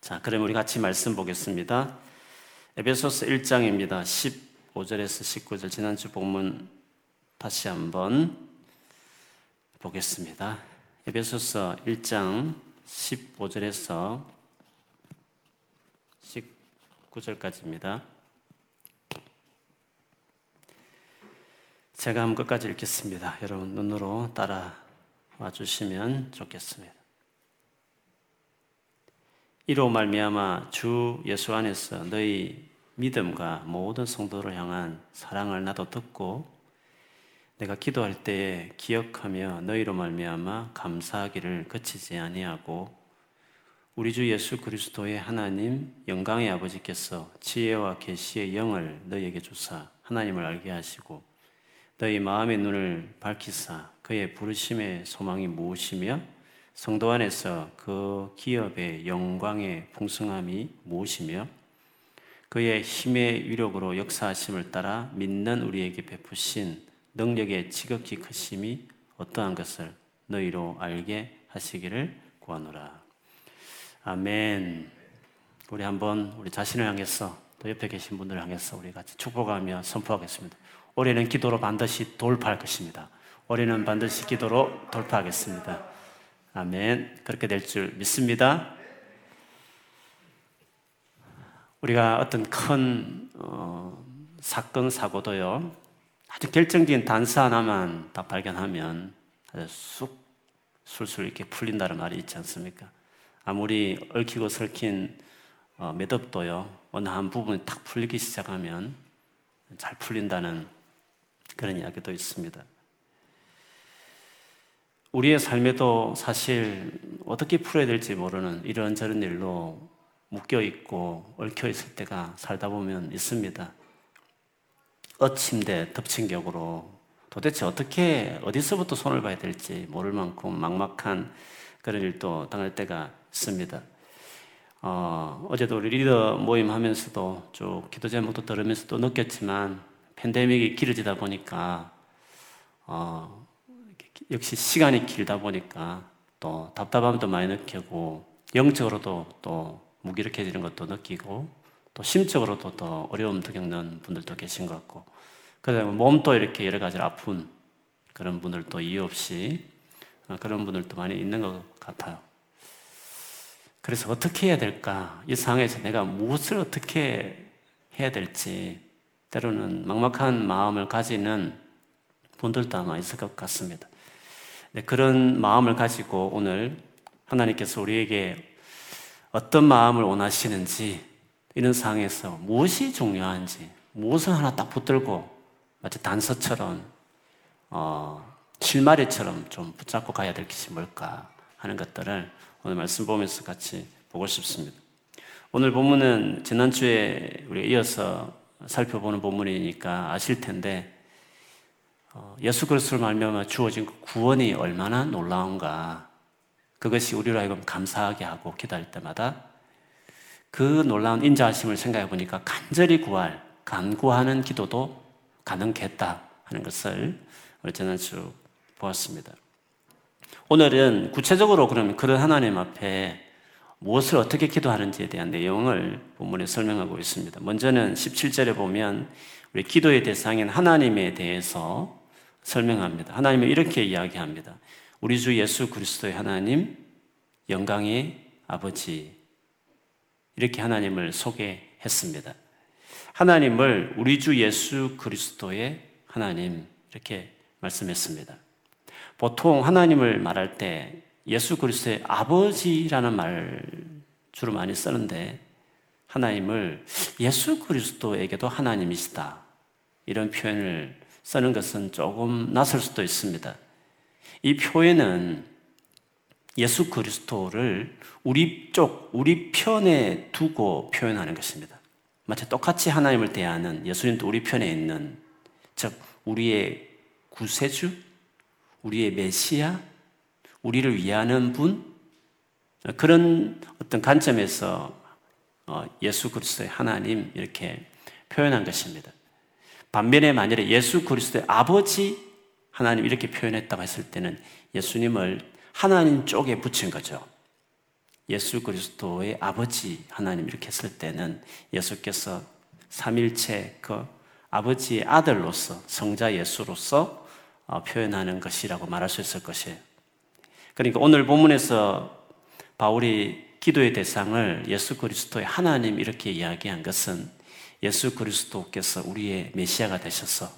자, 그럼 우리 같이 말씀 보겠습니다. 에베소서 1장입니다. 15절에서 19절 지난주 본문 다시 한번 보겠습니다. 에베소서 1장 15절에서 19절까지입니다. 제가 한번 끝까지 읽겠습니다. 여러분 눈으로 따라와 주시면 좋겠습니다. 이로 말미암아 주 예수 안에서 너희 믿음과 모든 성도를 향한 사랑을 나도 듣고 내가 기도할 때에 기억하며 너희로 말미암아 감사하기를 그치지 아니하고 우리 주 예수 그리스도의 하나님 영광의 아버지께서 지혜와 계시의 영을 너희에게 주사 하나님을 알게 하시고 너희 마음의 눈을 밝히사 그의 부르심의 소망이 무엇이며 성도 안에서 그 기업의 영광의 풍성함이 무엇이며 그의 힘의 위력으로 역사하심을 따라 믿는 우리에게 베푸신 능력의 지극히 크심이 어떠한 것을 너희로 알게 하시기를 구하노라. 아멘. 우리 한번 우리 자신을 향해서 또 옆에 계신 분들을 향해서 우리 같이 축복하며 선포하겠습니다. 올해는 기도로 반드시 돌파할 것입니다. 올해는 반드시 기도로 돌파하겠습니다. 아멘. 그렇게 될 줄 믿습니다. 우리가 어떤 큰 어, 사건 사고도요 아주 결정적인 단서 하나만 딱 발견하면 아주 쑥 술술 이렇게 풀린다는 말이 있지 않습니까? 아무리 얽히고 설킨 어, 매듭도요 어느 한 부분이 딱 풀리기 시작하면 잘 풀린다는 그런 이야기도 있습니다. 우리의 삶에도 사실 어떻게 풀어야 될지 모르는 이런저런 일로 묶여 있고 얽혀 있을 때가 살다 보면 있습니다. 어침대 덮친 격으로 도대체 어떻게 어디서부터 손을 봐야 될지 모를 만큼 막막한 그런 일도 당할 때가 있습니다. 어, 어제도 우리 리더 모임 하면서도 쭉 기도 제목도 들으면서도 느꼈지만 팬데믹이 길어지다 보니까 어, 역시 시간이 길다 보니까 또 답답함도 많이 느끼고 영적으로도 또 무기력해지는 것도 느끼고 또 심적으로도 더 어려움도 겪는 분들도 계신 것 같고 그다음에 몸도 이렇게 여러 가지 아픈 그런 분들도 이유 없이 어, 그런 분들도 많이 있는 것 같아요. 그래서 어떻게 해야 될까? 이 상황에서 내가 무엇을 어떻게 해야 될지 때로는 막막한 마음을 가지는 분들도 아마 있을 것 같습니다. 네, 그런 마음을 가지고 오늘 하나님께서 우리에게 어떤 마음을 원하시는지 이런 상황에서 무엇이 중요한지 무엇을 하나 딱 붙들고 마치 단서처럼 어, 실마리처럼 좀 붙잡고 가야 될 것이 뭘까 하는 것들을 오늘 말씀 보면서 같이 보고 싶습니다. 오늘 본문은 지난주에 우리가 이어서 살펴보는 본문이니까 아실 텐데 어, 예수 그리스도를 말미암아 주어진 그 구원이 얼마나 놀라운가 그것이 우리로 하여금 감사하게 하고 기도할 때마다 그 놀라운 인자하심을 생각해 보니까 간절히 구할 간구하는 기도도 가능했다 하는 것을 우리 지난주 보았습니다. 오늘은 구체적으로 그러면 그런 하나님 앞에 무엇을 어떻게 기도하는지에 대한 내용을 본문에 설명하고 있습니다. 먼저는 17절에 보면 우리 기도의 대상인 하나님에 대해서 설명합니다. 하나님은 이렇게 이야기합니다. 우리 주 예수 그리스도의 하나님, 영광의 아버지. 이렇게 하나님을 소개했습니다. 하나님을 우리 주 예수 그리스도의 하나님, 이렇게 말씀했습니다. 보통 하나님을 말할 때 예수 그리스도의 아버지라는 말 주로 많이 쓰는데 하나님을 예수 그리스도에게도 하나님이시다. 이런 표현을 쓰는 것은 조금 낯설 수도 있습니다. 이 표현은 예수 그리스도를 우리 쪽, 우리 편에 두고 표현하는 것입니다. 마치 똑같이 하나님을 대하는 예수님도 우리 편에 있는, 즉, 우리의 구세주, 우리의 메시아, 우리를 위하는 분, 그런 어떤 관점에서 어, 예수 그리스도의 하나님 이렇게 표현한 것입니다. 반면에 만일에 예수 그리스도의 아버지 하나님 이렇게 표현했다고 했을 때는 예수님을 하나님 쪽에 붙인 거죠. 예수 그리스도의 아버지 하나님 이렇게 했을 때는 예수께서 삼일체 그 아버지의 아들로서 성자 예수로서 어, 표현하는 것이라고 말할 수 있을 것이에요. 그러니까 오늘 본문에서 바울이 기도의 대상을 예수 그리스도의 하나님 이렇게 이야기한 것은 예수 그리스도께서 우리의 메시아가 되셔서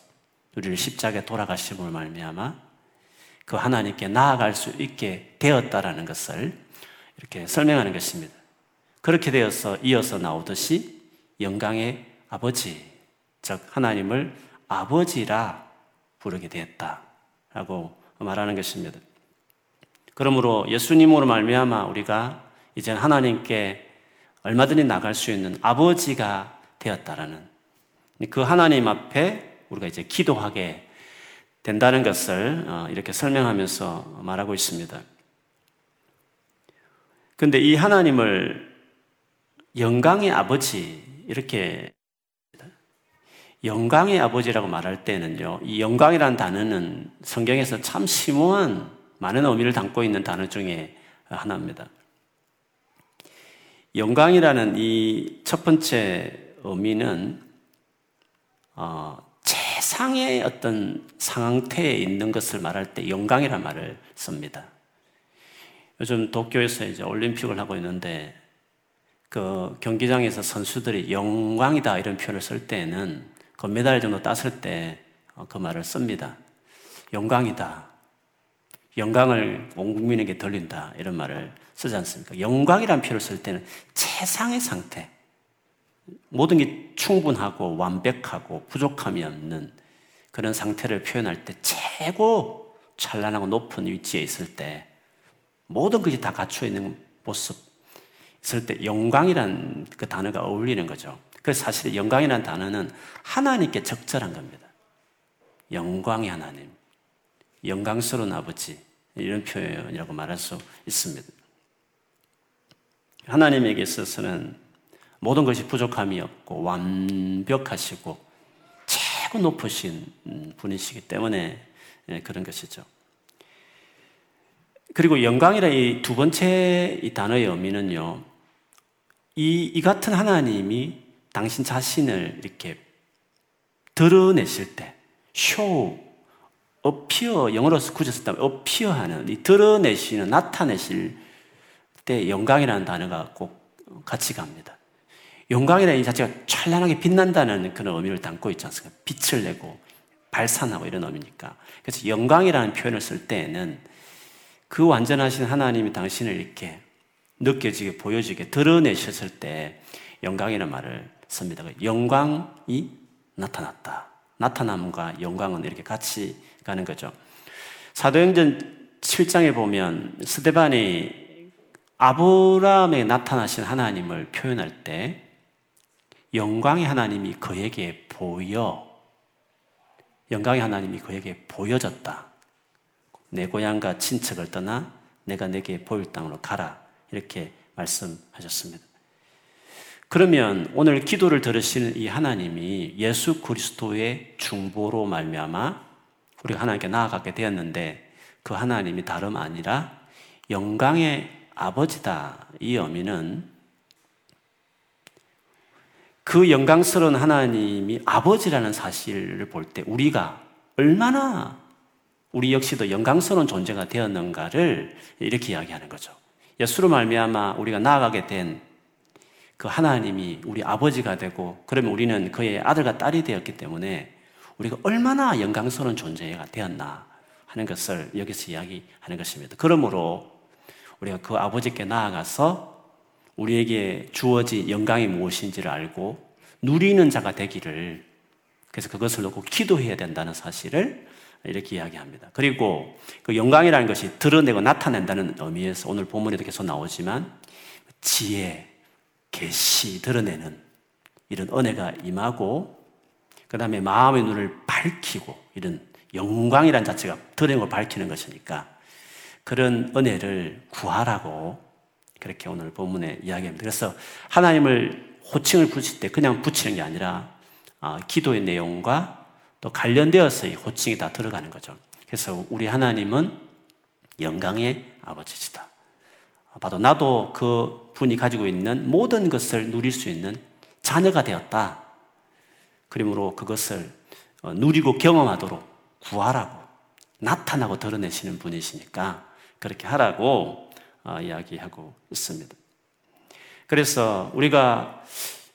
우리를 십자가에 돌아가심을 말미암아 그 하나님께 나아갈 수 있게 되었다라는 것을 이렇게 설명하는 것입니다. 그렇게 되어서 이어서 나오듯이 영광의 아버지, 즉 하나님을 아버지라 부르게 되었다라고 말하는 것입니다. 그러므로 예수님으로 말미암아 우리가 이제 하나님께 얼마든지 나갈 수 있는 아버지가 되었다라는 그 하나님 앞에 우리가 이제 기도하게 된다는 것을 어, 이렇게 설명하면서 말하고 있습니다. 근데 이 하나님을 영광의 아버지 이렇게 영광의 아버지라고 말할 때는요, 이 영광이라는 단어는 성경에서 참 심오한 많은 의미를 담고 있는 단어 중에 하나입니다. 영광이라는 이 첫 번째 의미는 어, 최상의 어떤 상태에 있는 것을 말할 때 영광이란 말을 씁니다. 요즘 도쿄에서 이제 올림픽을 하고 있는데 그 경기장에서 선수들이 영광이다 이런 표현을 쓸 때는 금메달 그 정도 땄을 때그 어, 말을 씁니다. 영광이다. 영광을 온 국민에게 돌린다. 이런 말을 쓰지 않습니까? 영광이란 표현을 쓸 때는 최상의 상태. 모든 게 충분하고 완벽하고 부족함이 없는 그런 상태를 표현할 때 최고 찬란하고 높은 위치에 있을 때 모든 것이 다 갖춰 있는 모습 있을 때 영광이란 그 단어가 어울리는 거죠. 그래서 사실 영광이라는 단어는 하나님께 적절한 겁니다. 영광의 하나님, 영광스러운 아버지 이런 표현이라고 말할 수 있습니다. 하나님에게 있어서는 모든 것이 부족함이 없고 완벽하시고 최고 높으신 분이시기 때문에 예, 그런 것이죠. 그리고 영광이라 이 두 번째 이 단어의 의미는요, 이, 이 같은 하나님이 당신 자신을 이렇게 드러내실 때, 쇼, 어피어, 영어로서 굳었다면 어피어하는, 이 드러내시는, 나타내실 때 영광이라는 단어가 꼭 같이 갑니다. 영광이라는 이 자체가 찬란하게 빛난다는 그런 의미를 담고 있지 않습니까? 빛을 내고 발산하고 이런 의미니까. 그래서 영광이라는 표현을 쓸 때에는 그 완전하신 하나님이 당신을 이렇게 느껴지게 보여지게 드러내셨을 때 영광이라는 말을 씁니다. 영광이 나타났다. 나타남과 영광은 이렇게 같이 가는 거죠. 사도행전 7장에 보면 스데반이 아브라함에 나타나신 하나님을 표현할 때 영광의 하나님이 그에게 보여 영광의 하나님이 그에게 보여졌다. 내 고향과 친척을 떠나 내가 내게 보일 땅으로 가라. 이렇게 말씀하셨습니다. 그러면 오늘 기도를 들으시는 이 하나님이 예수 그리스도의 중보로 말미암아 우리가 하나님께 나아가게 되었는데 그 하나님이 다름 아니라 영광의 아버지다. 이 의미는 그 영광스러운 하나님이 아버지라는 사실을 볼 때 우리가 얼마나 우리 역시도 영광스러운 존재가 되었는가를 이렇게 이야기하는 거죠. 예수로 말미암아 우리가 나아가게 된 그 하나님이 우리 아버지가 되고 그러면 우리는 그의 아들과 딸이 되었기 때문에 우리가 얼마나 영광스러운 존재가 되었나 하는 것을 여기서 이야기하는 것입니다. 그러므로 우리가 그 아버지께 나아가서 우리에게 주어진 영광이 무엇인지를 알고 누리는 자가 되기를 그래서 그것을 놓고 기도해야 된다는 사실을 이렇게 이야기합니다. 그리고 그 영광이라는 것이 드러내고 나타낸다는 의미에서 오늘 본문에도 계속 나오지만 지혜, 계시 드러내는 이런 은혜가 임하고 그 다음에 마음의 눈을 밝히고 이런 영광이란 자체가 드러내고 밝히는 것이니까 그런 은혜를 구하라고 그렇게 오늘 본문에 이야기합니다. 그래서 하나님을 호칭을 붙일 때 그냥 붙이는 게 아니라 어, 기도의 내용과 또 관련되어서 이 호칭이 다 들어가는 거죠. 그래서 우리 하나님은 영광의 아버지시다. 봐도 나도 그 분이 가지고 있는 모든 것을 누릴 수 있는 자녀가 되었다. 그러므로 그것을 어, 누리고 경험하도록 구하라고 나타나고 드러내시는 분이시니까 그렇게 하라고 어, 이야기하고 있습니다. 그래서 우리가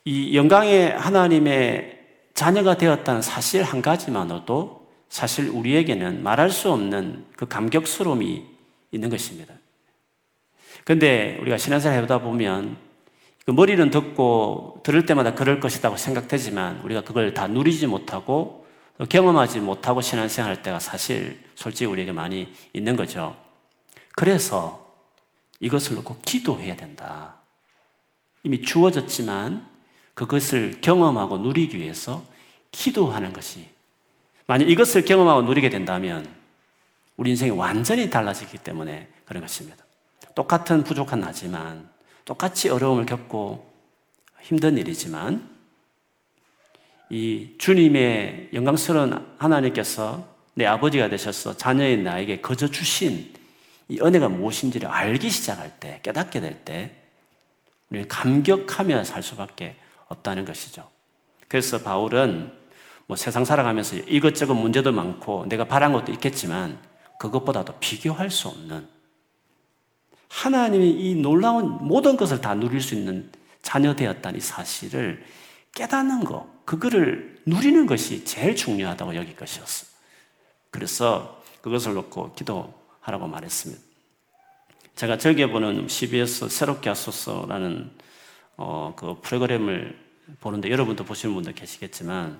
이 영광의 하나님의 자녀가 되었다는 사실 한 가지만으로도 사실 우리에게는 말할 수 없는 그 감격스러움이 있는 것입니다. 근데 우리가 신앙생활 해보다 보면 그 머리는 듣고 들을 때마다 그럴 것이라고 생각되지만 우리가 그걸 다 누리지 못하고 경험하지 못하고 신앙생활 할 때가 사실 솔직히 우리에게 많이 있는 거죠. 그래서 이것을 놓고 기도해야 된다. 이미 주어졌지만 그것을 경험하고 누리기 위해서 기도하는 것이 만약 이것을 경험하고 누리게 된다면 우리 인생이 완전히 달라지기 때문에 그런 것입니다. 똑같은 부족한 나지만 똑같이 어려움을 겪고 힘든 일이지만 이 주님의 영광스러운 하나님께서 내 아버지가 되셔서 자녀인 나에게 거저 주신 이 은혜가 무엇인지를 알기 시작할 때, 깨닫게 될 때, 우리는 감격하며 살 수밖에 없다는 것이죠. 그래서 바울은 뭐 세상 살아가면서 이것저것 문제도 많고 내가 바란 것도 있겠지만 그것보다도 비교할 수 없는 하나님이 이 놀라운 모든 것을 다 누릴 수 있는 자녀 되었다는 이 사실을 깨닫는 것, 그거를 누리는 것이 제일 중요하다고 여길 것이었어. 그래서 그것을 놓고 기도 하라고 말했습니다. 제가 즐겨 보는 CBS 새롭게 하소서라는 어, 그 프로그램을 보는데 여러분도 보시는 분들 계시겠지만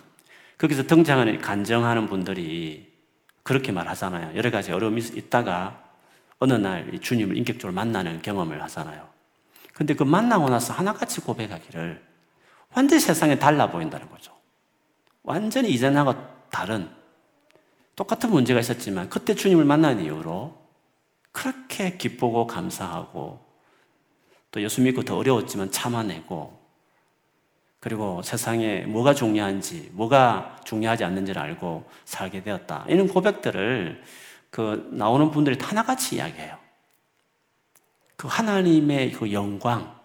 거기서 등장하는 간정하는 분들이 그렇게 말하잖아요. 여러 가지 어려움이 있다가 어느 날 주님을 인격적으로 만나는 경험을 하잖아요. 근데 그 만나고 나서 하나같이 고백하기를 완전히 세상에 달라 보인다는 거죠. 완전히 이전하고 다른 똑같은 문제가 있었지만 그때 주님을 만난 이후로 그렇게 기쁘고 감사하고 또 예수 믿고 더 어려웠지만 참아내고 그리고 세상에 뭐가 중요한지 뭐가 중요하지 않는지를 알고 살게 되었다. 이런 고백들을 그 나오는 분들이 하나같이 이야기해요. 그 하나님의 그 영광,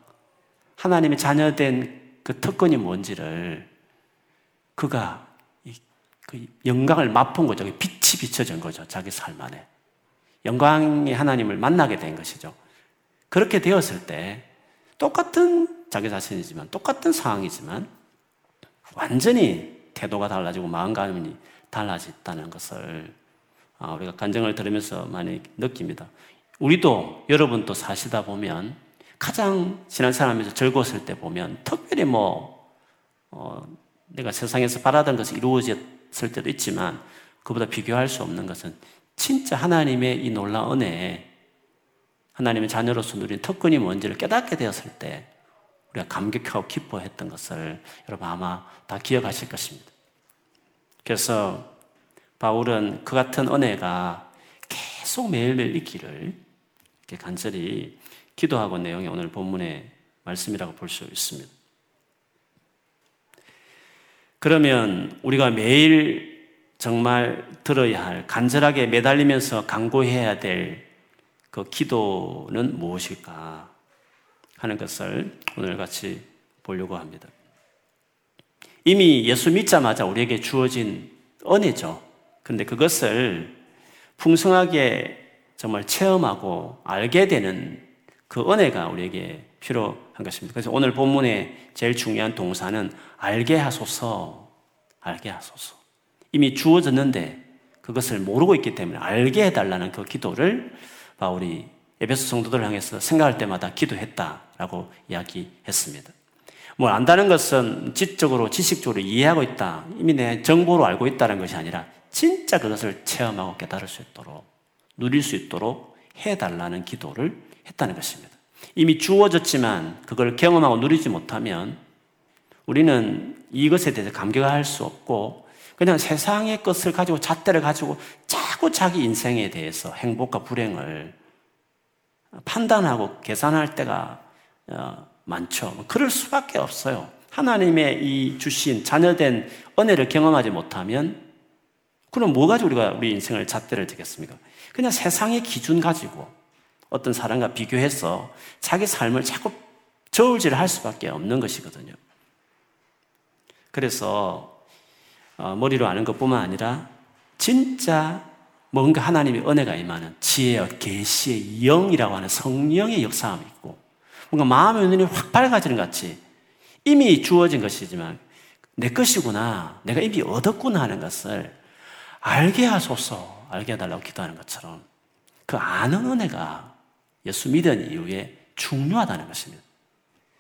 하나님의 자녀된 그 특권이 뭔지를 그가 그 영광을 맛본 거죠. 빛이 비춰진 거죠. 자기 삶 안에. 영광의 하나님을 만나게 된 것이죠. 그렇게 되었을 때 똑같은 자기 자신이지만 똑같은 상황이지만 완전히 태도가 달라지고 마음가짐이 달라졌다는 것을 아, 우리가 간증을 들으면서 많이 느낍니다. 우리도 여러분도 사시다 보면 가장 지난 사람에서 즐거웠을 때 보면 특별히 뭐 어, 내가 세상에서 바라던 것이 이루어졌 을 때도 있지만 그보다 비교할 수 없는 것은 진짜 하나님의 이 놀라운 은혜에 하나님의 자녀로서 누린 특권이 뭔지를 깨닫게 되었을 때 우리가 감격하고 기뻐했던 것을 여러분 아마 다 기억하실 것입니다. 그래서 바울은 그 같은 은혜가 계속 매일매일 있기를 간절히 기도하고 내용이 오늘 본문의 말씀이라고 볼 수 있습니다. 그러면 우리가 매일 정말 들어야 할 간절하게 매달리면서 강구해야 될 그 기도는 무엇일까 하는 것을 오늘 같이 보려고 합니다. 이미 예수 믿자마자 우리에게 주어진 은혜죠. 근데 그것을 풍성하게 정말 체험하고 알게 되는 그 은혜가 우리에게 필요한 것입니다. 그래서 오늘 본문의 제일 중요한 동사는 알게 하소서, 알게 하소서. 이미 주어졌는데 그것을 모르고 있기 때문에 알게 해달라는 그 기도를 바울이 에베소 성도들을 향해서 생각할 때마다 기도했다라고 이야기했습니다. 뭘 안다는 것은 지적으로, 지식적으로 이해하고 있다. 이미 내 정보로 알고 있다는 것이 아니라 진짜 그것을 체험하고 깨달을 수 있도록 누릴 수 있도록 해달라는 기도를 했다는 것입니다. 이미 주어졌지만 그걸 경험하고 누리지 못하면 우리는 이것에 대해서 감격할 수 없고 그냥 세상의 것을 가지고 잣대를 가지고 자꾸 자기 인생에 대해서 행복과 불행을 판단하고 계산할 때가 어, 많죠. 그럴 수밖에 없어요. 하나님의 이 주신 자녀된 은혜를 경험하지 못하면 그럼 뭐 가지고 우리가 우리 인생을 잣대를 대겠습니까? 그냥 세상의 기준 가지고 어떤 사람과 비교해서 자기 삶을 자꾸 저울질을 할 수밖에 없는 것이거든요. 그래서 어, 머리로 아는 것뿐만 아니라 진짜 뭔가 하나님의 은혜가 임하는 지혜와 계시의 영이라고 하는 성령의 역사함이 있고 뭔가 마음의 눈이 확 밝아지는 것 같이 이미 주어진 것이지만 내 것이구나 내가 이미 얻었구나 하는 것을 알게 하소서 알게 해달라고 기도하는 것처럼 그 아는 은혜가 예수 믿은 이후에 중요하다는 것입니다.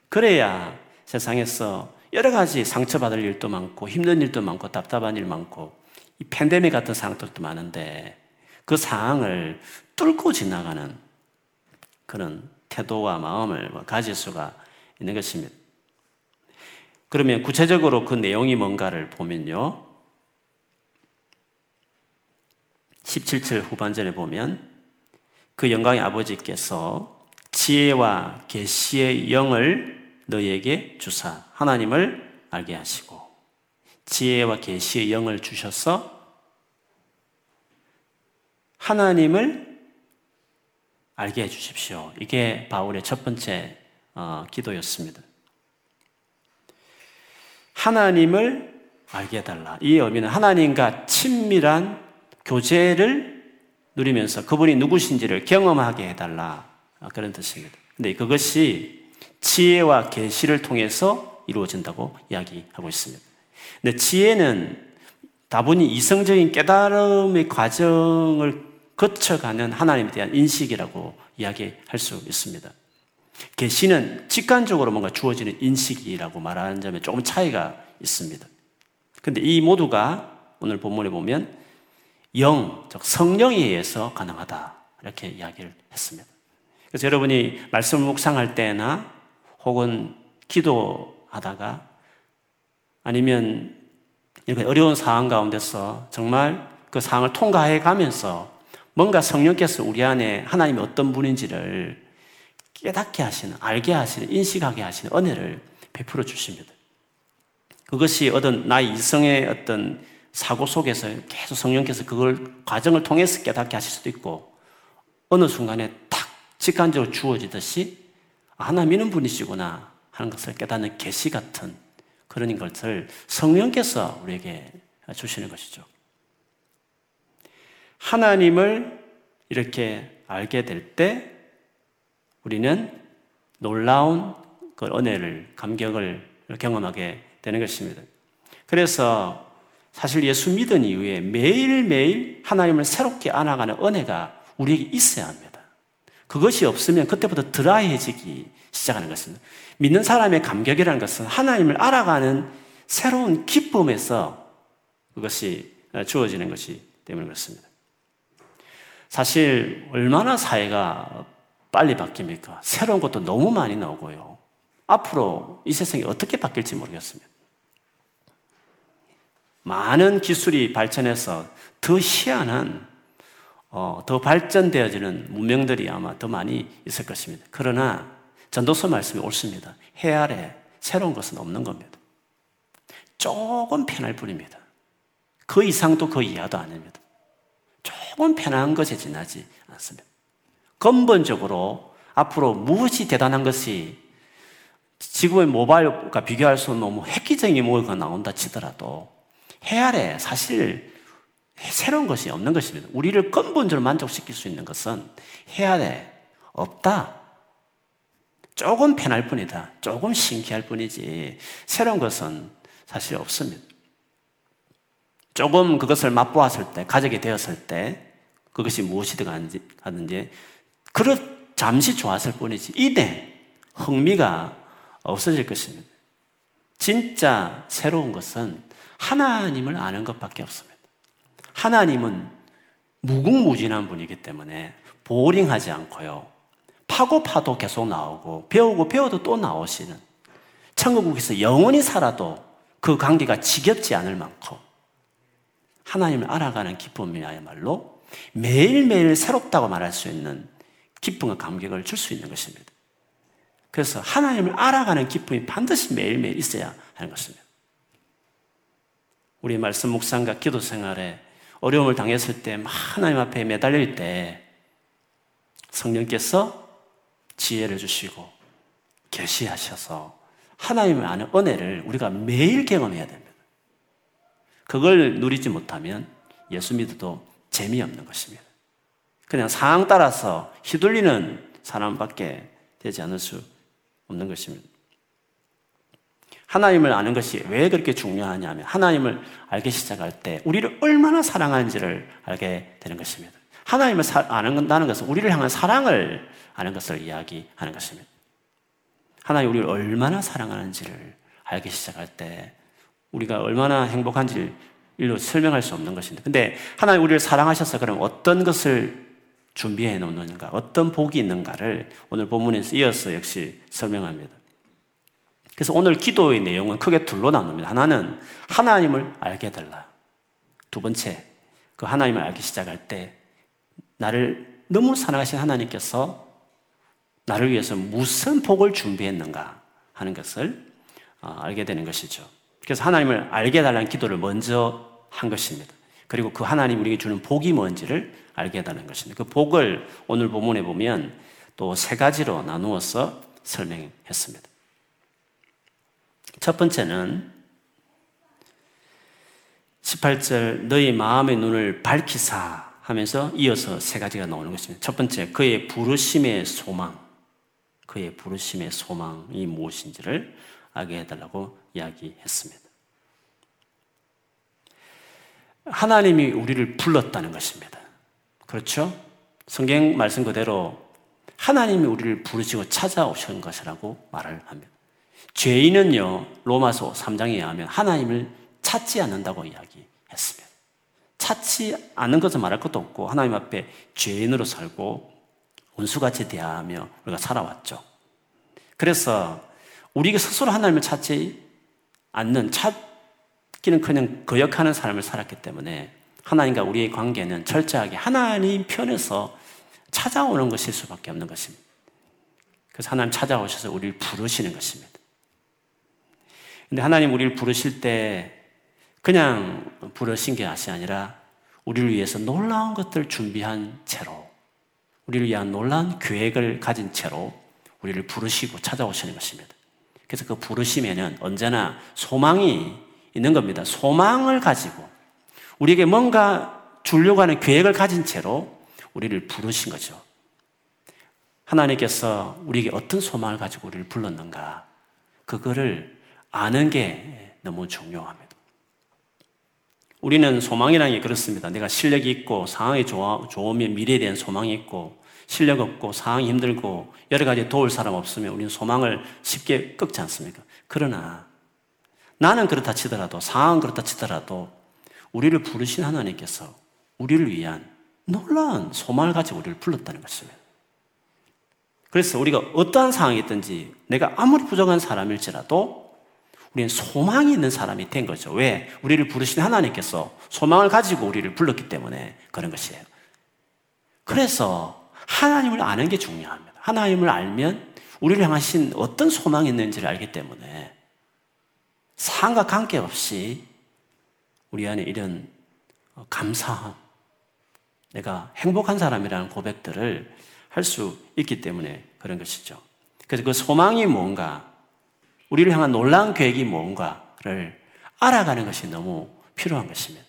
그래야 세상에서 여러 가지 상처받을 일도 많고 힘든 일도 많고 답답한 일 많고 이 팬데믹 같은 상황들도 많은데 그 상황을 뚫고 지나가는 그런 태도와 마음을 가질 수가 있는 것입니다. 그러면 구체적으로 그 내용이 뭔가를 보면요. 17절 후반전에 보면 그 영광의 아버지께서 지혜와 계시의 영을 너희에게 주사 하나님을 알게 하시고 지혜와 계시의 영을 주셔서 하나님을 알게 해 주십시오. 이게 바울의 첫 번째 어, 기도였습니다. 하나님을 알게 해달라. 이 의미는 하나님과 친밀한 교제를 누리면서 그분이 누구신지를 경험하게 해달라. 그런 뜻입니다. 근데 그것이 지혜와 계시를 통해서 이루어진다고 이야기하고 있습니다. 근데 지혜는 다분히 이성적인 깨달음의 과정을 거쳐가는 하나님에 대한 인식이라고 이야기할 수 있습니다. 계시는 직관적으로 뭔가 주어지는 인식이라고 말하는 점에 조금 차이가 있습니다. 근데 이 모두가 오늘 본문에 보면 영, 즉 성령에 의해서 가능하다. 이렇게 이야기를 했습니다. 그래서 여러분이 말씀을 묵상할 때나 혹은 기도하다가 아니면 이렇게 어려운 상황 가운데서 정말 그 상황을 통과해 가면서 뭔가 성령께서 우리 안에 하나님이 어떤 분인지를 깨닫게 하시는, 알게 하시는, 인식하게 하시는 은혜를 베풀어 주십니다. 그것이 어떤 나의 이성의 어떤 사고 속에서 계속 성령께서 그걸 과정을 통해서 깨닫게 하실 수도 있고 어느 순간에 탁 직관적으로 주어지듯이 하나 믿는 분이시구나 하는 것을 깨닫는 계시 같은 그런 것을 성령께서 우리에게 주시는 것이죠. 하나님을 이렇게 알게 될 때 우리는 놀라운 그 은혜를, 감격을 경험하게 되는 것입니다. 그래서 사실 예수 믿은 이후에 매일매일 하나님을 새롭게 안아가는 은혜가 우리에게 있어야 합니다. 그것이 없으면 그때부터 드라이해지기 시작하는 것입니다. 믿는 사람의 감격이라는 것은 하나님을 알아가는 새로운 기쁨에서 그것이 주어지는 것이 때문에 그렇습니다. 사실 얼마나 사회가 빨리 바뀝니까? 새로운 것도 너무 많이 나오고요. 앞으로 이 세상이 어떻게 바뀔지 모르겠습니다. 많은 기술이 발전해서 더 희한한 어, 더 발전되어지는 문명들이 아마 더 많이 있을 것입니다. 그러나 전도서 말씀이 옳습니다. 해 아래 새로운 것은 없는 겁니다. 조금 편할 뿐입니다. 그 이상도 그 이하도 아닙니다. 조금 편한 것에 지나지 않습니다. 근본적으로 앞으로 무엇이 대단한 것이 지구의 모바일과 비교할 수 없는 너무 획기적인 뭐가 나온다 치더라도 해 아래 사실 새로운 것이 없는 것입니다. 우리를 근본적으로 만족시킬 수 있는 것은 해야 돼. 없다. 조금 편할 뿐이다. 조금 신기할 뿐이지. 새로운 것은 사실 없습니다. 조금 그것을 맛보았을 때, 가지게 되었을 때, 그것이 무엇이든 하든지, 그렇 잠시 좋았을 뿐이지, 이내 흥미가 없어질 것입니다. 진짜 새로운 것은 하나님을 아는 것밖에 없습니다. 하나님은 무궁무진한 분이기 때문에 보링하지 않고요. 파고 파도 계속 나오고 배우고 배워도 또 나오시는 천국에서 영원히 살아도 그 관계가 지겹지 않을 만큼 하나님을 알아가는 기쁨이야말로 매일매일 새롭다고 말할 수 있는 기쁨과 감격을 줄 수 있는 것입니다. 그래서 하나님을 알아가는 기쁨이 반드시 매일매일 있어야 하는 것입니다. 우리 말씀 묵상과 기도 생활에 어려움을 당했을 때 하나님 앞에 매달릴 때 성령께서 지혜를 주시고 계시하셔서 하나님을 아는 은혜를 우리가 매일 경험해야 됩니다. 그걸 누리지 못하면 예수 믿어도 재미없는 것입니다. 그냥 상황 따라서 휘둘리는 사람밖에 되지 않을 수 없는 것입니다. 하나님을 아는 것이 왜 그렇게 중요하냐면 하나님을 알기 시작할 때 우리를 얼마나 사랑하는지를 알게 되는 것입니다. 하나님을 아는다는 것은 우리를 향한 사랑을 아는 것을 이야기하는 것입니다. 하나님 우리를 얼마나 사랑하는지를 알기 시작할 때 우리가 얼마나 행복한지를 일로 설명할 수 없는 것인데. 근데 하나님 우리를 사랑하셔서 그럼 어떤 것을 준비해 놓는가, 어떤 복이 있는가를 오늘 본문에서 이어서 역시 설명합니다. 그래서 오늘 기도의 내용은 크게 둘로 나눕니다. 하나는 하나님을 알게 달라. 두 번째, 그 하나님을 알기 시작할 때 나를 너무 사랑하신 하나님께서 나를 위해서 무슨 복을 준비했는가 하는 것을 어, 알게 되는 것이죠. 그래서 하나님을 알게 달라는 기도를 먼저 한 것입니다. 그리고 그 하나님 우리에게 주는 복이 뭔지를 알게 해달라는 것입니다. 그 복을 오늘 본문에 보면 또 세 가지로 나누어서 설명했습니다. 첫 번째는 18절 너희 마음의 눈을 밝히사 하면서 이어서 세 가지가 나오는 것입니다. 첫 번째 그의 부르심의 소망 그의 부르심의 소망이 무엇인지를 알게 해달라고 이야기했습니다. 하나님이 우리를 불렀다는 것입니다. 그렇죠? 성경 말씀 그대로 하나님이 우리를 부르시고 찾아오신 것이라고 말을 합니다. 죄인은요, 로마서 3장에 의하면 하나님을 찾지 않는다고 이야기했습니다. 찾지 않는 것을 말할 것도 없고, 하나님 앞에 죄인으로 살고, 원수같이 대하며 우리가 살아왔죠. 그래서 우리가 스스로 하나님을 찾지 않는, 찾기는 그냥 거역하는 삶을 살았기 때문에 하나님과 우리의 관계는 철저하게 하나님 편에서 찾아오는 것일 수밖에 없는 것입니다. 그래서 하나님 찾아오셔서 우리를 부르시는 것입니다. 근데 하나님 우리를 부르실 때 그냥 부르신 게 아니라 우리를 위해서 놀라운 것들 준비한 채로 우리를 위한 놀라운 계획을 가진 채로 우리를 부르시고 찾아오시는 것입니다. 그래서 그 부르심에는 언제나 소망이 있는 겁니다. 소망을 가지고 우리에게 뭔가 주려고 하는 계획을 가진 채로 우리를 부르신 거죠. 하나님께서 우리에게 어떤 소망을 가지고 우리를 불렀는가, 그거를 아는 게 너무 중요합니다. 우리는 소망이라는 게 그렇습니다. 내가 실력이 있고 상황이 좋아, 좋으면 미래에 대한 소망이 있고 실력 없고 상황이 힘들고 여러 가지 도울 사람 없으면 우리는 소망을 쉽게 꺾지 않습니까? 그러나 나는 그렇다 치더라도 상황은 그렇다 치더라도 우리를 부르신 하나님께서 우리를 위한 놀라운 소망을 가지고 우리를 불렀다는 것입니다. 그래서 우리가 어떠한 상황이 있든지 내가 아무리 부족한 사람일지라도 우리는 소망이 있는 사람이 된 거죠. 왜? 우리를 부르신 하나님께서 소망을 가지고 우리를 불렀기 때문에 그런 것이에요. 그래서 하나님을 아는 게 중요합니다. 하나님을 알면 우리를 향하신 어떤 소망이 있는지를 알기 때문에 상과 관계없이 우리 안에 이런 감사함, 내가 행복한 사람이라는 고백들을 할 수 있기 때문에 그런 것이죠. 그래서 그 소망이 뭔가, 우리를 향한 놀라운 계획이 뭔가를 알아가는 것이 너무 필요한 것입니다.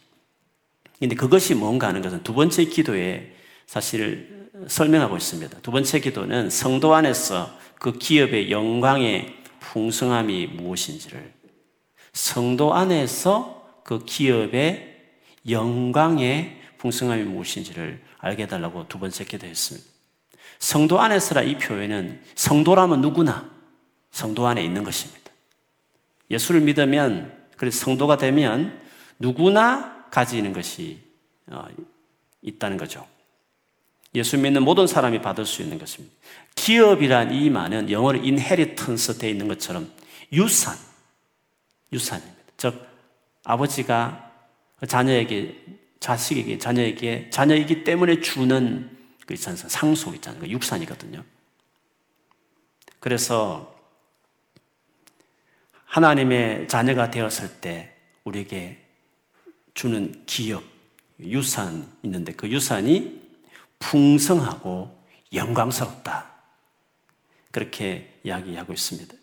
근데 그것이 뭔가 하는 것은 두 번째 기도에 사실 설명하고 있습니다. 두 번째 기도는 성도 안에서 그 기업의 영광의 풍성함이 무엇인지를 성도 안에서 그 기업의 영광의 풍성함이 무엇인지를 알게 해달라고 두 번째 기도했습니다. 성도 안에서라 이 표현은 성도라면 누구나 성도 안에 있는 것입니다. 예수를 믿으면 그래서 성도가 되면 누구나 가지는 것이 어, 있다는 거죠. 예수 믿는 모든 사람이 받을 수 있는 것입니다. 기업이란 이 말은 영어로 inheritance 되어 있는 것처럼 유산, 유산입니다. 즉 아버지가 자녀에게, 자식에게, 자녀에게, 자녀이기 때문에 주는 그 있잖아요. 상속 있잖아요. 그 육산이거든요. 그래서 하나님의 자녀가 되었을 때 우리에게 주는 기업, 유산 있는데 그 유산이 풍성하고 영광스럽다. 그렇게 이야기하고 있습니다.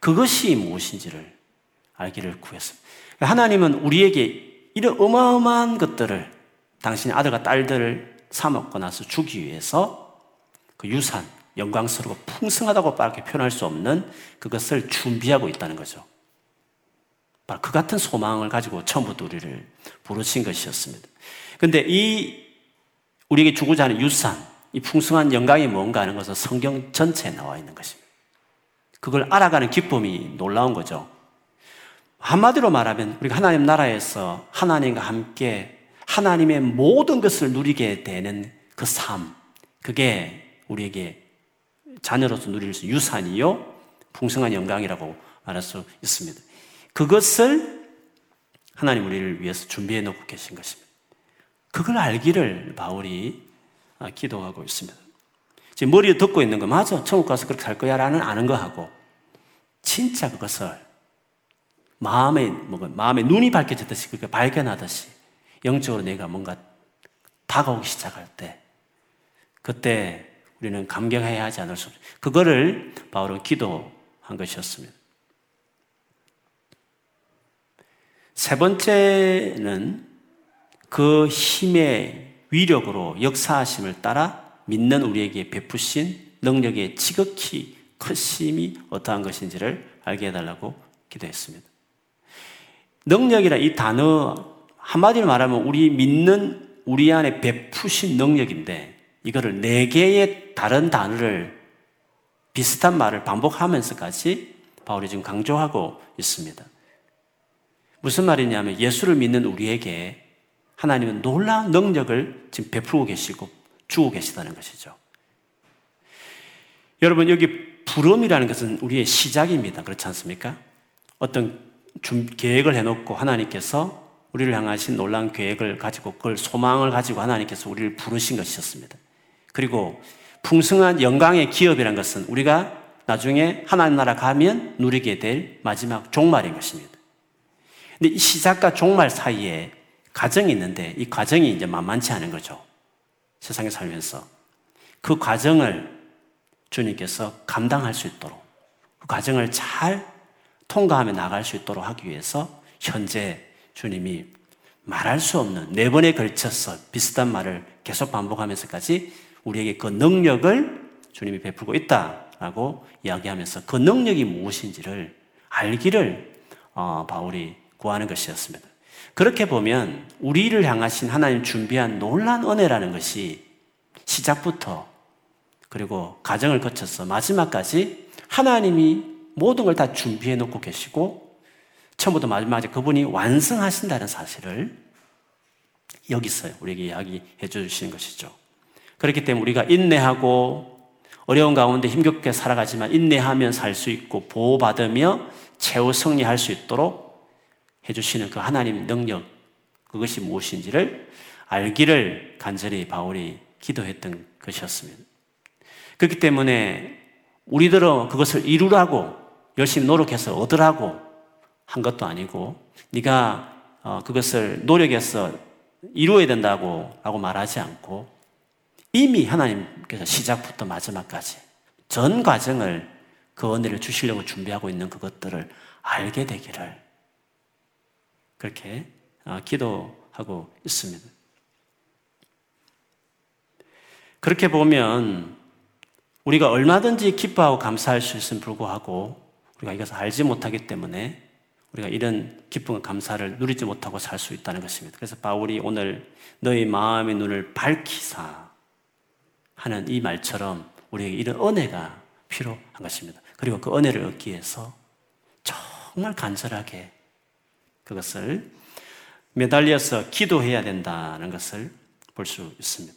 그것이 무엇인지를 알기를 구했습니다. 하나님은 우리에게 이런 어마어마한 것들을 당신의 아들과 딸들을 사먹고 나서 주기 위해서 그 유산, 영광스럽고 풍성하다고 빠르게 표현할 수 없는 그것을 준비하고 있다는 거죠. 바로 그 같은 소망을 가지고 처음부터 우리를 부르신 것이었습니다. 근데 이 우리에게 주고자 하는 유산, 이 풍성한 영광이 뭔가 하는 것은 성경 전체에 나와 있는 것입니다. 그걸 알아가는 기쁨이 놀라운 거죠. 한마디로 말하면 우리가 하나님 나라에서 하나님과 함께 하나님의 모든 것을 누리게 되는 그 삶, 그게 우리에게 자녀로서 누릴 수 유산이요, 풍성한 영광이라고 말할 수 있습니다. 그것을 하나님 우리를 위해서 준비해 놓고 계신 것입니다. 그걸 알기를 바울이 기도하고 있습니다. 지금 머리에 듣고 있는 거 맞아. 천국 가서 그렇게 살 거야. 라는 아는 거하고 진짜 그것을 마음에, 뭐, 마음에 눈이 밝혀졌듯이 그렇게 발견하듯이 영적으로 내가 뭔가 다가오기 시작할 때 그때 우리는 감격해야 하지 않을 수 없어요. 그거를 바울은 기도한 것이었습니다. 세 번째는 그 힘의 위력으로 역사하심을 따라 믿는 우리에게 베푸신 능력의 지극히 크심이 어떠한 것인지를 알게 해달라고 기도했습니다. 능력이라 이 단어 한마디로 말하면 우리 믿는 우리 안에 베푸신 능력인데 이거를 네 개의 다른 단어를 비슷한 말을 반복하면서까지 바울이 지금 강조하고 있습니다. 무슨 말이냐면 예수를 믿는 우리에게 하나님은 놀라운 능력을 지금 베풀고 계시고 주고 계시다는 것이죠. 여러분, 여기 부름이라는 것은 우리의 시작입니다. 그렇지 않습니까? 어떤 좀 계획을 해놓고 하나님께서 우리를 향하신 놀라운 계획을 가지고 그걸 소망을 가지고 하나님께서 우리를 부르신 것이었습니다. 그리고 풍성한 영광의 기업이라는 것은 우리가 나중에 하나님 나라 가면 누리게 될 마지막 종말인 것입니다. 근데 이 시작과 종말 사이에 과정이 있는데 이 과정이 이제 만만치 않은 거죠. 세상에 살면서. 그 과정을 주님께서 감당할 수 있도록 그 과정을 잘 통과하며 나갈 수 있도록 하기 위해서 현재 주님이 말할 수 없는 네 번에 걸쳐서 비슷한 말을 계속 반복하면서까지 우리에게 그 능력을 주님이 베풀고 있다라고 이야기하면서 그 능력이 무엇인지를 알기를 어, 바울이 구하는 것이었습니다. 그렇게 보면 우리를 향하신 하나님 준비한 놀란 은혜라는 것이 시작부터 그리고 가정을 거쳐서 마지막까지 하나님이 모든 걸 다 준비해 놓고 계시고 처음부터 마지막까지 그분이 완성하신다는 사실을 여기서 우리에게 이야기해 주시는 것이죠. 그렇기 때문에 우리가 인내하고 어려운 가운데 힘겹게 살아가지만 인내하면 살 수 있고 보호받으며 최후 승리할 수 있도록 해주시는 그 하나님 능력, 그것이 무엇인지를 알기를 간절히 바울이 기도했던 것이었습니다. 그렇기 때문에 우리들은 그것을 이루라고 열심히 노력해서 얻으라고 한 것도 아니고 네가 어, 그것을 노력해서 이루어야 된다고 라고 말하지 않고 이미 하나님께서 시작부터 마지막까지 전 과정을 그 은혜를 주시려고 준비하고 있는 그것들을 알게 되기를 그렇게 아, 기도하고 있습니다. 그렇게 보면 우리가 얼마든지 기뻐하고 감사할 수 있음을 불구하고 우리가 이것을 알지 못하기 때문에 우리가 이런 기쁨과 감사를 누리지 못하고 살 수 있다는 것입니다. 그래서 바울이 오늘 너희 마음의 눈을 밝히사 하는 이 말처럼 우리에게 이런 은혜가 필요한 것입니다. 그리고 그 은혜를 얻기 위해서 정말 간절하게 그것을 매달려서 기도해야 된다는 것을 볼 수 있습니다.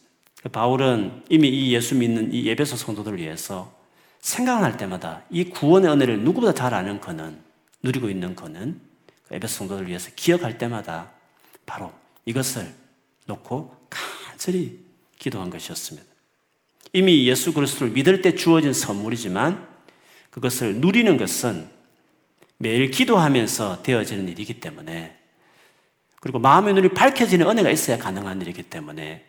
바울은 이미 이 예수 믿는 이 예배소 성도들을 위해서 생각할 때마다 이 구원의 은혜를 누구보다 잘 아는 그는 누리고 있는 그는 그 에베소 성도들을 위해서 기억할 때마다 바로 이것을 놓고 간절히 기도한 것이었습니다. 이미 예수 그리스도를 믿을 때 주어진 선물이지만 그것을 누리는 것은 매일 기도하면서 되어지는 일이기 때문에 그리고 마음의 눈이 밝혀지는 은혜가 있어야 가능한 일이기 때문에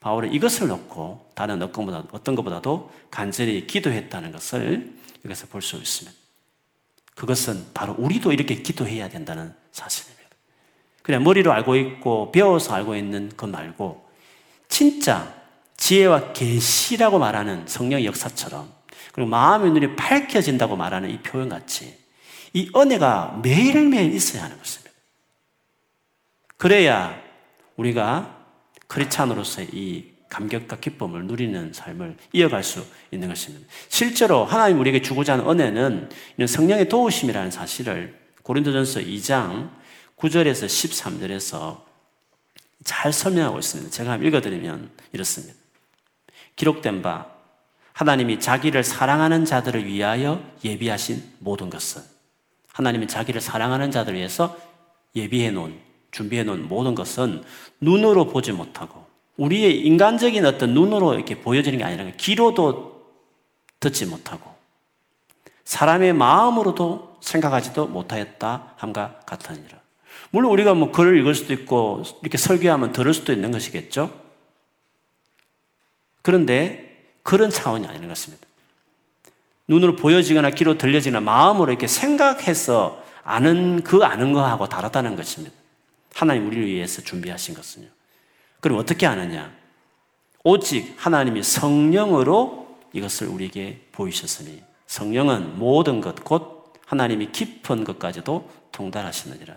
바울은 이것을 놓고 다른 어떤 것보다 어떤 것보다도 간절히 기도했다는 것을 여기서 볼 수 있습니다. 그것은 바로 우리도 이렇게 기도해야 된다는 사실입니다. 그냥 머리로 알고 있고 배워서 알고 있는 것 말고 진짜 지혜와 계시라고 말하는 성령의 역사처럼 그리고 마음의 눈이 밝혀진다고 말하는 이 표현 같이 이 은혜가 매일매일 있어야 하는 것입니다. 그래야 우리가 크리스찬으로서의 이 감격과 기쁨을 누리는 삶을 이어갈 수 있는 것입니다. 실제로 하나님 우리에게 주고자 하는 은혜는 성령의 도우심이라는 사실을 고린도전서 2장 9절에서 13절에서 잘 설명하고 있습니다. 제가 한번 읽어드리면 이렇습니다. 기록된 바 하나님이 자기를 사랑하는 자들을 위하여 예비하신 모든 것은 하나님이 자기를 사랑하는 자들을 위해서 예비해 놓은 준비해 놓은 모든 것은 눈으로 보지 못하고 우리의 인간적인 어떤 눈으로 이렇게 보여지는 게 아니라 귀로도 듣지 못하고 사람의 마음으로도 생각하지도 못하였다 함과 같으니라. 물론 우리가 뭐 글을 읽을 수도 있고 이렇게 설교하면 들을 수도 있는 것이겠죠. 그런데 그런 차원이 아닌 것입니다. 눈으로 보여지거나 귀로 들려지거나 마음으로 이렇게 생각해서 아는 그 아는 거하고 다르다는 것입니다. 하나님 우리를 위해서 준비하신 것은요. 그럼 어떻게 아느냐? 오직 하나님이 성령으로 이것을 우리에게 보이셨으니 성령은 모든 것, 곧 하나님이 깊은 것까지도 통달하시느니라.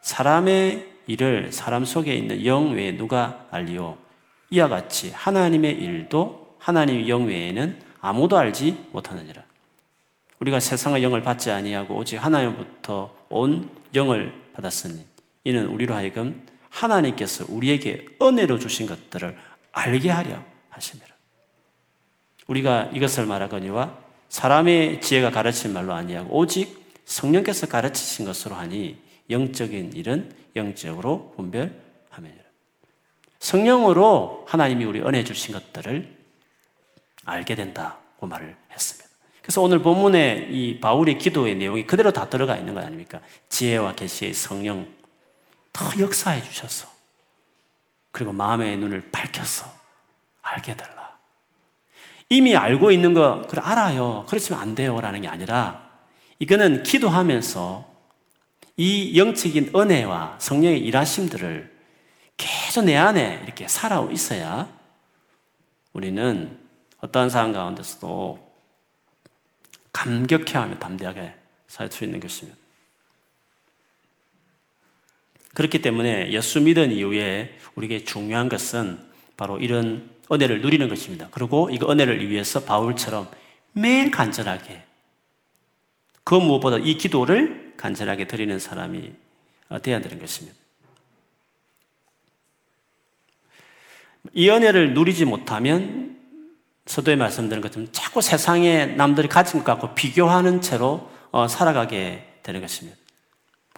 사람의 일을 사람 속에 있는 영 외에 누가 알리오? 이와 같이 하나님의 일도 하나님의 영 외에는 아무도 알지 못하느니라. 우리가 세상의 영을 받지 아니하고 오직 하나님부터 온 영을 받았으니 이는 우리로 하여금 하나님께서 우리에게 은혜로 주신 것들을 알게 하려 하십니다. 우리가 이것을 말하거니와 사람의 지혜가 가르친 말로 아니하고 오직 성령께서 가르치신 것으로 하니 영적인 일은 영적으로 분별하느니라. 성령으로 하나님이 우리 은혜 주신 것들을 알게 된다고 말을 했습니다. 그래서 오늘 본문에 이 바울의 기도의 내용이 그대로 다 들어가 있는 거 아닙니까? 지혜와 계시의 성령 더 역사해 주셔서 그리고 마음의 눈을 밝혀서 알게 달라. 이미 알고 있는 거, 그래, 알아요. 그렇지만 안 돼요. 라는 게 아니라 이거는 기도하면서 이 영적인 은혜와 성령의 일하심들을 계속 내 안에 이렇게 살아 있어야 우리는 어떠한 상황 가운데서도 감격해하며 담대하게 살 수 있는 것입니다. 그렇기 때문에 예수 믿은 이후에 우리에게 중요한 것은 바로 이런 은혜를 누리는 것입니다. 그리고 이 은혜를 위해서 바울처럼 매일 간절하게 그 무엇보다 이 기도를 간절하게 드리는 사람이 되어야 되는 것입니다. 이 은혜를 누리지 못하면 서도에 말씀드린 것처럼 자꾸 세상에 남들이 가진 것 갖고 비교하는 채로 어, 살아가게 되는 것입니다.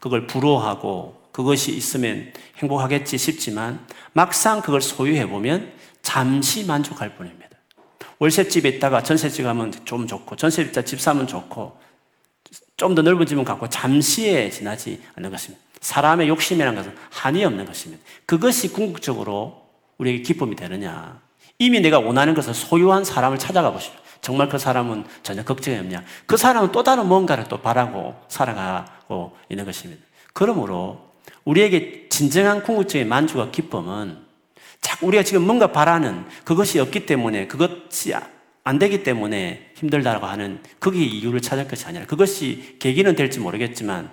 그걸 부러워하고 그것이 있으면 행복하겠지 싶지만 막상 그걸 소유해 보면 잠시 만족할 뿐입니다. 월세집에 있다가 전세집 가면 좀 좋고 전세집 집 사면 좋고 좀 더 넓은 집은 갖고 잠시에 지나지 않는 것입니다. 사람의 욕심이라는 것은 한이 없는 것입니다. 그것이 궁극적으로 우리에게 기쁨이 되느냐? 이미 내가 원하는 것을 소유한 사람을 찾아가 보시오. 정말 그 사람은 전혀 걱정이 없냐? 그 사람은 또 다른 뭔가를 또 바라고 살아가고 있는 것입니다. 그러므로 우리에게 진정한 궁극적인 만족과 기쁨은 자꾸 우리가 지금 뭔가 바라는 그것이 없기 때문에 그것이 안 되기 때문에 힘들다고 하는 거기에 이유를 찾을 것이 아니라 그것이 계기는 될지 모르겠지만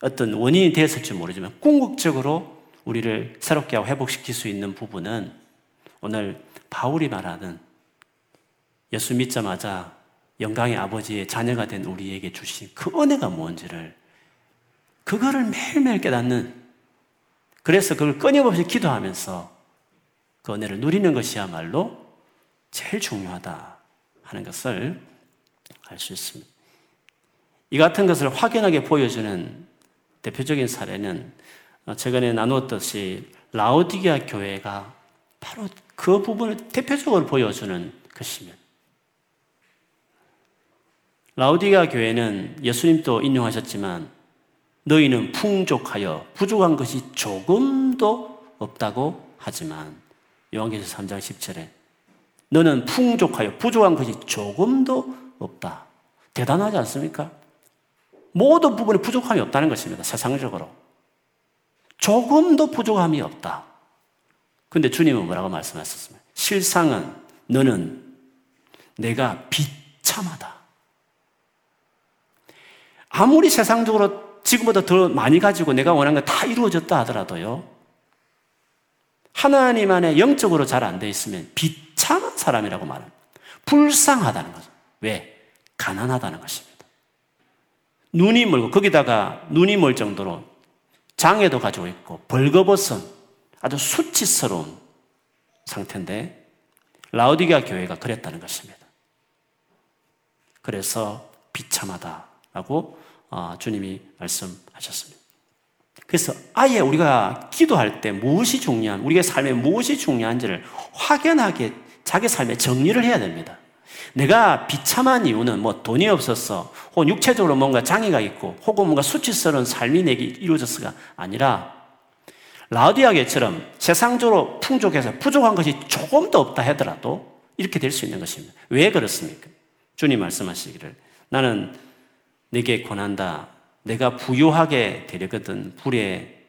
어떤 원인이 되었을지 모르지만 궁극적으로 우리를 새롭게 하고 회복시킬 수 있는 부분은 오늘 바울이 말하는 예수 믿자마자 영광의 아버지의 자녀가 된 우리에게 주신 그 은혜가 뭔지를 그거를 매일매일 깨닫는 그래서 그걸 끊임없이 기도하면서 그 은혜를 누리는 것이야말로 제일 중요하다 하는 것을 알 수 있습니다. 이 같은 것을 확연하게 보여주는 대표적인 사례는 최근에 나누었듯이 라오디게아 교회가 바로 그 부분을 대표적으로 보여주는 것입니다. 라오디게아 교회는 예수님도 인용하셨지만 너희는 풍족하여 부족한 것이 조금도 없다고 하지만 요한계시록 3장 10절에 너는 풍족하여 부족한 것이 조금도 없다. 대단하지 않습니까? 모든 부분에 부족함이 없다는 것입니다. 세상적으로. 조금도 부족함이 없다. 근데 주님은 뭐라고 말씀하셨습니까? 실상은 너는 내가 비참하다. 아무리 세상적으로 지금보다 더 많이 가지고 내가 원하는 거다 이루어졌다 하더라도요. 하나님 안에 영적으로 잘 안 돼 있으면 비참한 사람이라고 말합니다. 불쌍하다는 거죠. 왜? 가난하다는 것입니다. 눈이 멀고 거기다가 눈이 멀 정도로 장애도 가지고 있고 벌거벗은 아주 수치스러운 상태인데 라우디가 교회가 그랬다는 것입니다. 그래서 비참하다라고 어, 주님이 말씀하셨습니다. 그래서 아예 우리가 기도할 때 무엇이 중요한, 우리의 삶에 무엇이 중요한지를 확연하게 자기 삶에 정리를 해야 됩니다. 내가 비참한 이유는 뭐 돈이 없었어, 혹은 육체적으로 뭔가 장애가 있고, 혹은 뭔가 수치스러운 삶이 내게 이루어졌어가 아니라, 라우디아게처럼 세상적으로 풍족해서 부족한 것이 조금도 없다 하더라도 이렇게 될 수 있는 것입니다. 왜 그렇습니까? 주님 말씀하시기를 나는 내게 권한다. 내가 부유하게 되려거든 불에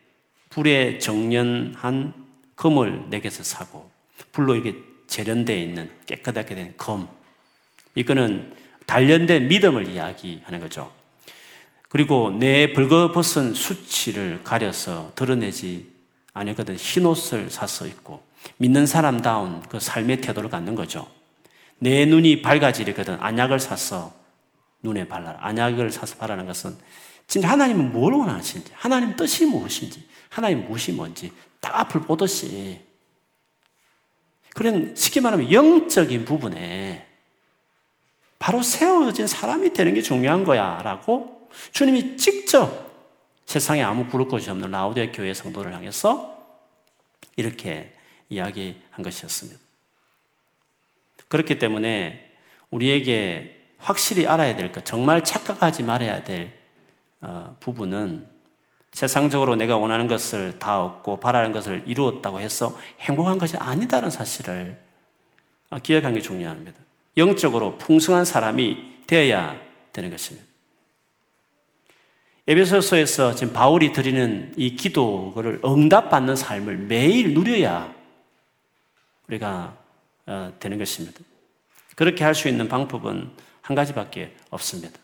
불에 정련한 금을 내게서 사고 불로 이게 재련되어 있는 깨끗하게 된 검. 이거는 단련된 믿음을 이야기하는 거죠. 그리고 내 벌거벗은 수치를 가려서 드러내지 아니거든 흰 옷을 사서 입고 믿는 사람다운 그 삶의 태도를 갖는 거죠. 내 눈이 밝아지려거든 안약을 사서 눈에 발라라. 안약을 사서 바라는 것은 진짜 하나님은 뭘 원하시는지, 하나님 뜻이 무엇인지, 하나님 무엇이 뭔지 딱 앞을 보듯이 그런 쉽게 말하면 영적인 부분에 바로 세워진 사람이 되는 게 중요한 거야 라고 주님이 직접 세상에 아무 부를 것이 없는 라우디아 교회 성도를 향해서 이렇게 이야기한 것이었습니다. 그렇기 때문에 우리에게 확실히 알아야 될 것, 정말 착각하지 말아야 될 어, 부분은 세상적으로 내가 원하는 것을 다 얻고 바라는 것을 이루었다고 해서 행복한 것이 아니다는 사실을 어, 기억하는 게 중요합니다. 영적으로 풍성한 사람이 되어야 되는 것입니다. 에베소서에서 지금 바울이 드리는 이 기도를 응답받는 삶을 매일 누려야 우리가 어, 되는 것입니다. 그렇게 할 수 있는 방법은 한 가지밖에 없습니다.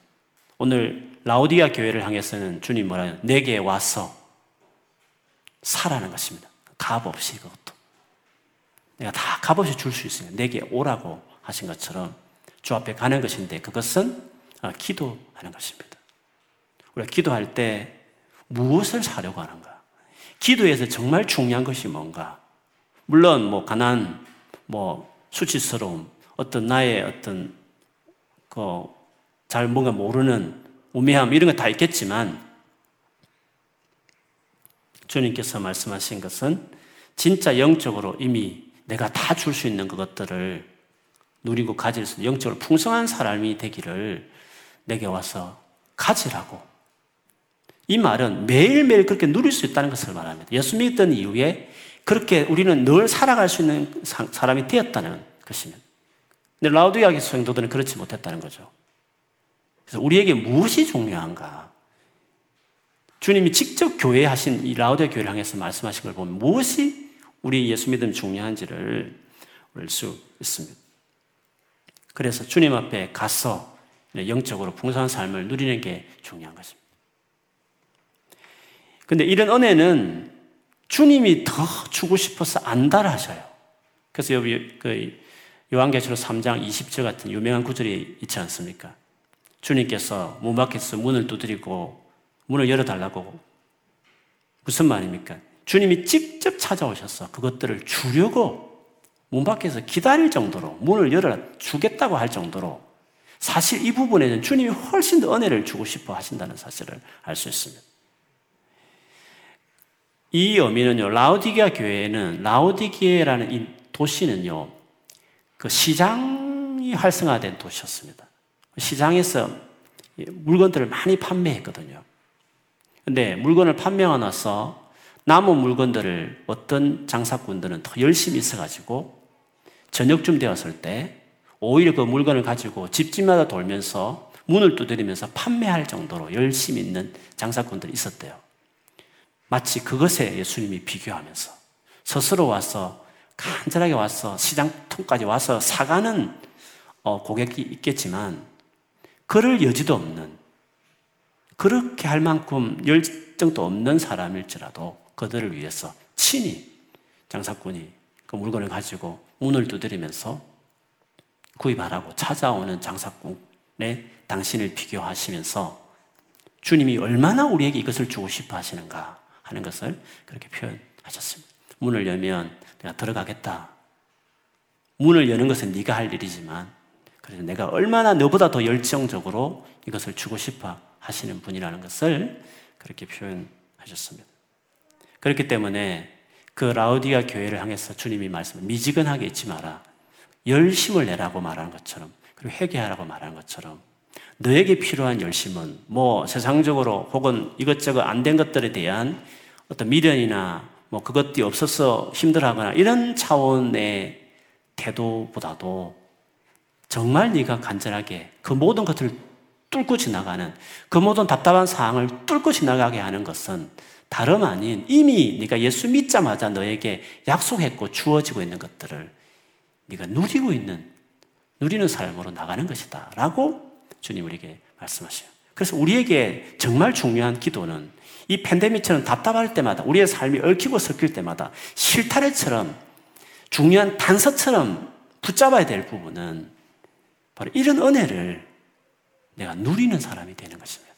오늘 라우디아 교회를 향해서는 주님 뭐라 요 내게 와서 사라는 것입니다. 값 없이 그것도. 내가 다 값 없이 줄 수 있으니 내게 오라고 하신 것처럼 주 앞에 가는 것인데 그것은 어, 기도하는 것입니다. 우리가 기도할 때 무엇을 사려고 하는가? 기도에서 정말 중요한 것이 뭔가? 물론 뭐 가난, 뭐 수치스러움, 어떤 나의 어떤 그 잘 뭔가 모르는 우매함 이런 거 다 있겠지만 주님께서 말씀하신 것은 진짜 영적으로 이미 내가 다 줄 수 있는 그것들을 누리고 가질 수 있는 영적으로 풍성한 사람이 되기를 내게 와서 가지라고. 이 말은 매일매일 그렇게 누릴 수 있다는 것을 말합니다. 예수 믿던 이후에 그렇게 우리는 늘 살아갈 수 있는 사람이 되었다는 것입니다. 근데 라우디아의 성도들은 그렇지 못했다는 거죠. 그래서 우리에게 무엇이 중요한가? 주님이 직접 교회 하신 이 라우디아 교회를 향해서 말씀하신 걸 보면 무엇이 우리 예수 믿음 중요한지를 알 수 있습니다. 그래서 주님 앞에 가서 영적으로 풍성한 삶을 누리는 게 중요한 것입니다. 근데 이런 은혜는 주님이 더 주고 싶어서 안달 하셔요. 그래서 여기 그 요한계시록 3장 20절 같은 유명한 구절이 있지 않습니까? 주님께서 문 밖에서 문을 두드리고 문을 열어달라고 무슨 말입니까? 주님이 직접 찾아오셔서 그것들을 주려고 문 밖에서 기다릴 정도로 문을 열어 주겠다고 할 정도로 사실 이 부분에는 주님이 훨씬 더 은혜를 주고 싶어 하신다는 사실을 알 수 있습니다. 이 의미는요, 라우디게아 교회에는, 라우디게라는 이 도시는요, 그 시장이 활성화된 도시였습니다. 시장에서 물건들을 많이 판매했거든요. 근데 물건을 판매하고 나서 남은 물건들을 어떤 장사꾼들은 더 열심히 있어가지고 저녁쯤 되었을 때 오히려 그 물건을 가지고 집집마다 돌면서 문을 두드리면서 판매할 정도로 열심히 있는 장사꾼들이 있었대요. 마치 그것에 예수님이 비교하면서 스스로 와서 간절하게 와서 시장통까지 와서 사가는 어, 고객이 있겠지만 그럴 여지도 없는 그렇게 할 만큼 열정도 없는 사람일지라도 그들을 위해서 친히 장사꾼이 그 물건을 가지고 문을 두드리면서 구입하라고 찾아오는 장사꾼의 당신을 비교하시면서 주님이 얼마나 우리에게 이것을 주고 싶어 하시는가 하는 것을 그렇게 표현하셨습니다. 문을 열면 내가 들어가겠다. 문을 여는 것은 네가 할 일이지만 그래서 내가 얼마나 너보다 더 열정적으로 이것을 주고 싶어 하시는 분이라는 것을 그렇게 표현하셨습니다. 그렇기 때문에 그 라우디아 교회를 향해서 주님이 말씀 미지근하게 있지 마라. 열심을 내라고 말하는 것처럼 그리고 회개하라고 말하는 것처럼 너에게 필요한 열심은 뭐 세상적으로 혹은 이것저것 안 된 것들에 대한 어떤 미련이나 뭐 그것이 없어서 힘들어하거나 이런 차원의 태도보다도 정말 네가 간절하게 그 모든 것을 뚫고 지나가는 그 모든 답답한 상황을 뚫고 지나가게 하는 것은 다름 아닌 이미 네가 예수 믿자마자 너에게 약속했고 주어지고 있는 것들을 네가 누리고 있는 누리는 삶으로 나가는 것이다. 라고 주님 우리에게 말씀하셔요. 그래서 우리에게 정말 중요한 기도는 이 팬데믹처럼 답답할 때마다 우리의 삶이 얽히고 섞일 때마다 실타래처럼 중요한 단서처럼 붙잡아야 될 부분은 바로 이런 은혜를 내가 누리는 사람이 되는 것입니다.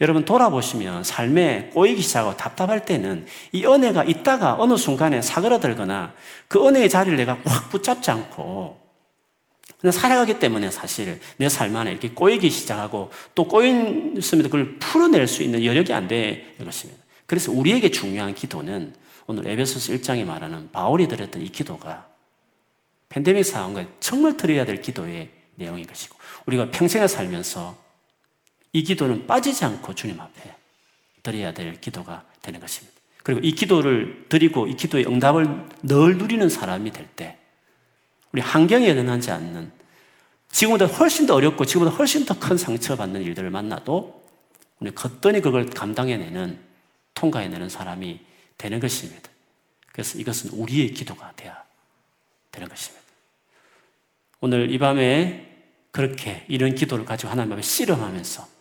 여러분 돌아보시면 삶에 꼬이기 시작하고 답답할 때는 이 은혜가 있다가 어느 순간에 사그라들거나 그 은혜의 자리를 내가 확 붙잡지 않고 그냥 살아가기 때문에 사실 내 삶 안에 이렇게 꼬이기 시작하고 또 꼬였으면 그걸 풀어낼 수 있는 여력이 안 되는 것입니다. 그래서 우리에게 중요한 기도는 오늘 에베소서 1장에 말하는 바울이 드렸던 이 기도가 팬데믹 상황과 정말 드려야 될 기도의 내용인 것이고 우리가 평생을 살면서 이 기도는 빠지지 않고 주님 앞에 드려야 될 기도가 되는 것입니다. 그리고 이 기도를 드리고 이 기도의 응답을 늘 누리는 사람이 될 때, 우리 환경에 연연하지 않는 지금보다 훨씬 더 어렵고 지금보다 훨씬 더 큰 상처받는 일들을 만나도 우리 걷더니 그걸 감당해내는 통과해내는 사람이 되는 것입니다. 그래서 이것은 우리의 기도가 돼야 되는 것입니다. 오늘 이 밤에 그렇게 이런 기도를 가지고 하나님 앞에 씨름하면서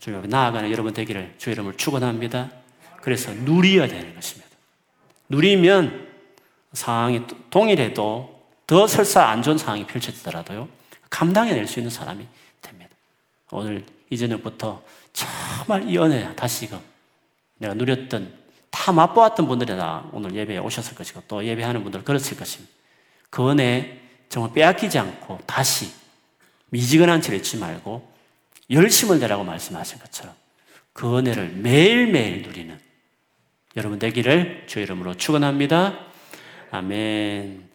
주님 앞에 나아가는 여러분 되기를 주의 이름을 축원합니다. 그래서 누려야 되는 것입니다. 누리면 상황이 동일해도 더 설사 안 좋은 상황이 펼쳐지더라도요 감당해낼 수 있는 사람이 됩니다. 오늘 이전부터 정말 이 은혜 다시금 내가 누렸던 다 맛보았던 분들이 다 오늘 예배에 오셨을 것이고 또 예배하는 분들 그렇을 것입니다. 그 은혜 정말 빼앗기지 않고 다시 미지근한 채 잊지 말고 열심을 내라고 말씀하신 것처럼 그 은혜를 매일매일 누리는 여러분 되기를 주의 이름으로 축원합니다. 아멘.